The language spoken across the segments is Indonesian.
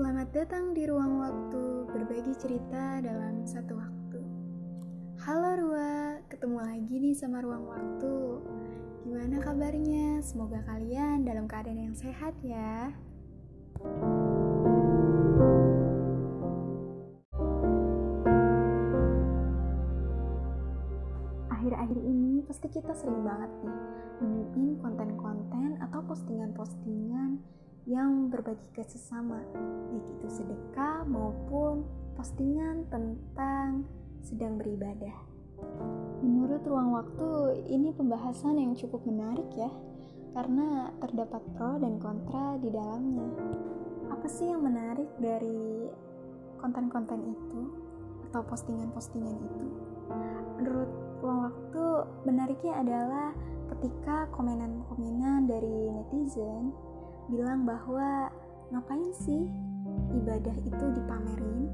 Selamat datang di ruang waktu berbagi cerita dalam satu waktu. Halo Rua, ketemu lagi nih sama ruang waktu. Gimana kabarnya? Semoga kalian dalam keadaan yang sehat ya. Akhir-akhir ini pasti kita sering banget nih nemuin konten-konten atau postingan-postingan yang berbagi ke sesama, baik itu sedekah maupun postingan tentang sedang beribadah. Menurut ruang waktu, ini pembahasan yang cukup menarik ya, karena terdapat pro dan kontra di dalamnya. Apa sih yang menarik dari konten-konten itu atau postingan-postingan itu? Menurut ruang waktu, menariknya adalah ketika komenan-komenan dari netizen bilang bahwa ngapain sih ibadah itu dipamerin?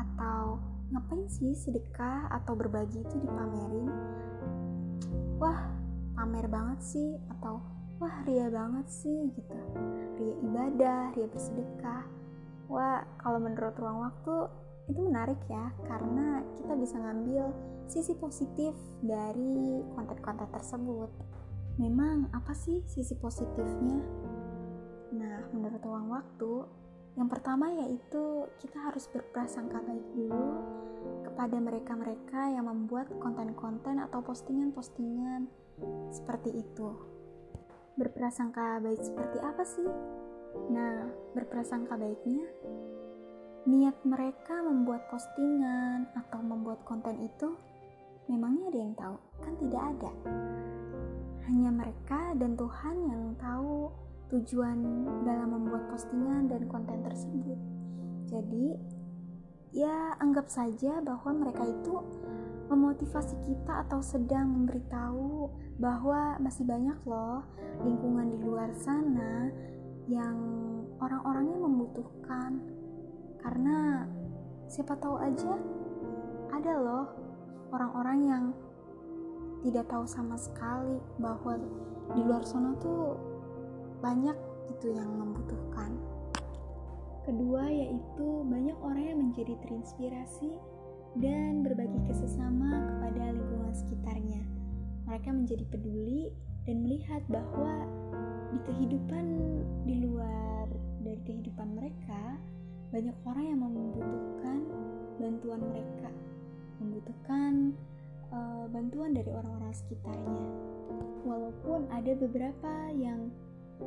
Atau ngapain sih sedekah atau berbagi itu dipamerin? Wah pamer banget sih. Atau wah ria banget sih gitu. Ria ibadah ria bersedekah. Wah kalau menurut ruang waktu itu menarik ya. Karena kita bisa ngambil sisi positif dari konten-konten tersebut. Memang apa sih sisi positifnya Nah, menurut ruang waktu, yang pertama yaitu kita harus berprasangka baik dulu kepada mereka-mereka yang membuat konten-konten atau postingan-postingan seperti itu. Berprasangka baik seperti apa sih? Nah, berprasangka baiknya niat mereka membuat postingan atau membuat konten itu memangnya ada yang tahu? Kan tidak ada. Hanya mereka dan Tuhan yang tahu tujuan dalam membuat postingan dan konten tersebut. Jadi, ya anggap saja bahwa mereka itu memotivasi kita atau sedang memberitahu bahwa masih banyak loh lingkungan di luar sana yang orang-orangnya membutuhkan. Karena siapa tahu aja ada loh orang-orang yang tidak tahu sama sekali bahwa di luar sana tuh banyak itu yang membutuhkan. Kedua yaitu banyak orang yang menjadi terinspirasi dan berbagi ke sesama kepada lingkungan sekitarnya. Mereka menjadi peduli dan melihat bahwa di kehidupan di luar dari kehidupan mereka banyak orang yang membutuhkan bantuan mereka, membutuhkan uh, bantuan dari orang-orang sekitarnya. Walaupun ada beberapa yang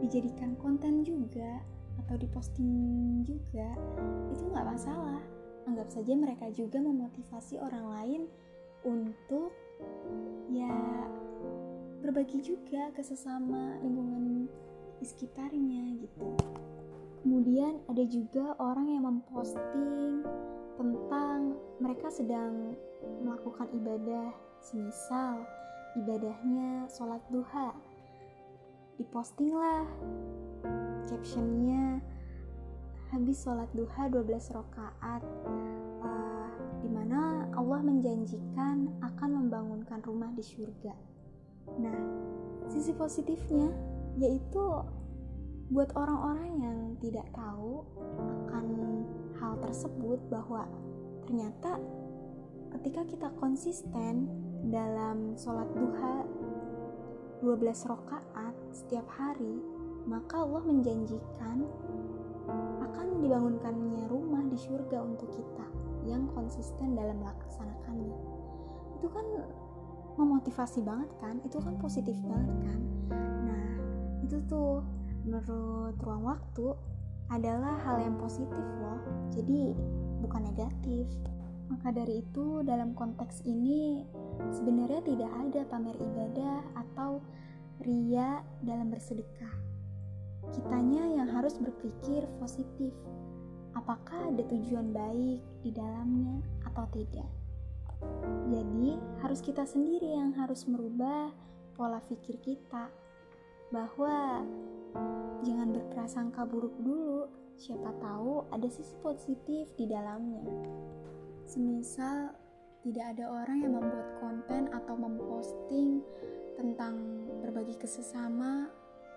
dijadikan konten juga atau diposting juga itu nggak masalah. Anggap saja mereka juga memotivasi orang lain untuk ya berbagi juga ke sesama lingkungan di sekitarnya gitu. Kemudian ada juga orang yang memposting tentang mereka sedang melakukan ibadah semisal ibadahnya sholat duha diposting lah captionnya. Habis sholat duha 12 rakaat uh, di mana Allah menjanjikan akan membangunkan rumah di surga nah sisi positifnya yaitu buat orang-orang yang tidak tahu akan hal tersebut bahwa ternyata ketika kita konsisten dalam sholat duha 12 rakaat setiap hari, maka Allah menjanjikan akan dibangunkannya rumah di surga untuk kita yang konsisten dalam melaksanakannya. Itu kan memotivasi banget kan? Itu kan positif banget kan? Nah, itu tuh menurut ruang waktu adalah hal yang positif loh. Jadi bukan negatif. Maka dari itu, dalam konteks ini sebenarnya tidak ada pamer ibadah atau ria dalam bersedekah. Kitanya yang harus berpikir positif. Apakah ada tujuan baik di dalamnya atau tidak? Jadi, harus kita sendiri yang harus merubah pola pikir kita bahwa jangan berprasangka buruk dulu. Siapa tahu ada sisi positif di dalamnya. Semisal tidak ada orang yang membuat konten atau memposting tentang berbagi ke sesama,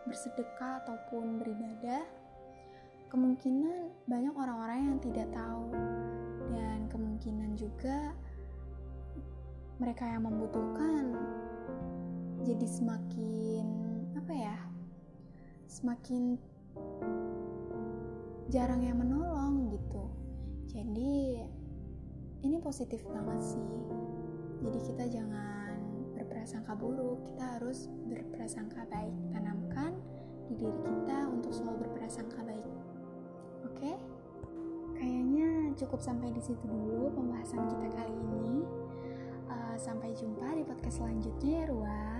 bersedekah ataupun beribadah, kemungkinan banyak orang-orang yang tidak tahu. Dan kemungkinan juga mereka yang membutuhkan jadi semakin apa ya semakin jarang yang menolong gitu. Jadi ini positif banget sih. Jadi kita jangan berprasangka buruk kita harus berprasangka baik. Tanamkan di diri kita untuk selalu berprasangka baik. Oke? Okay? kayaknya cukup sampai di situ dulu pembahasan kita kali ini. Uh, sampai jumpa di podcast selanjutnya ya Ruang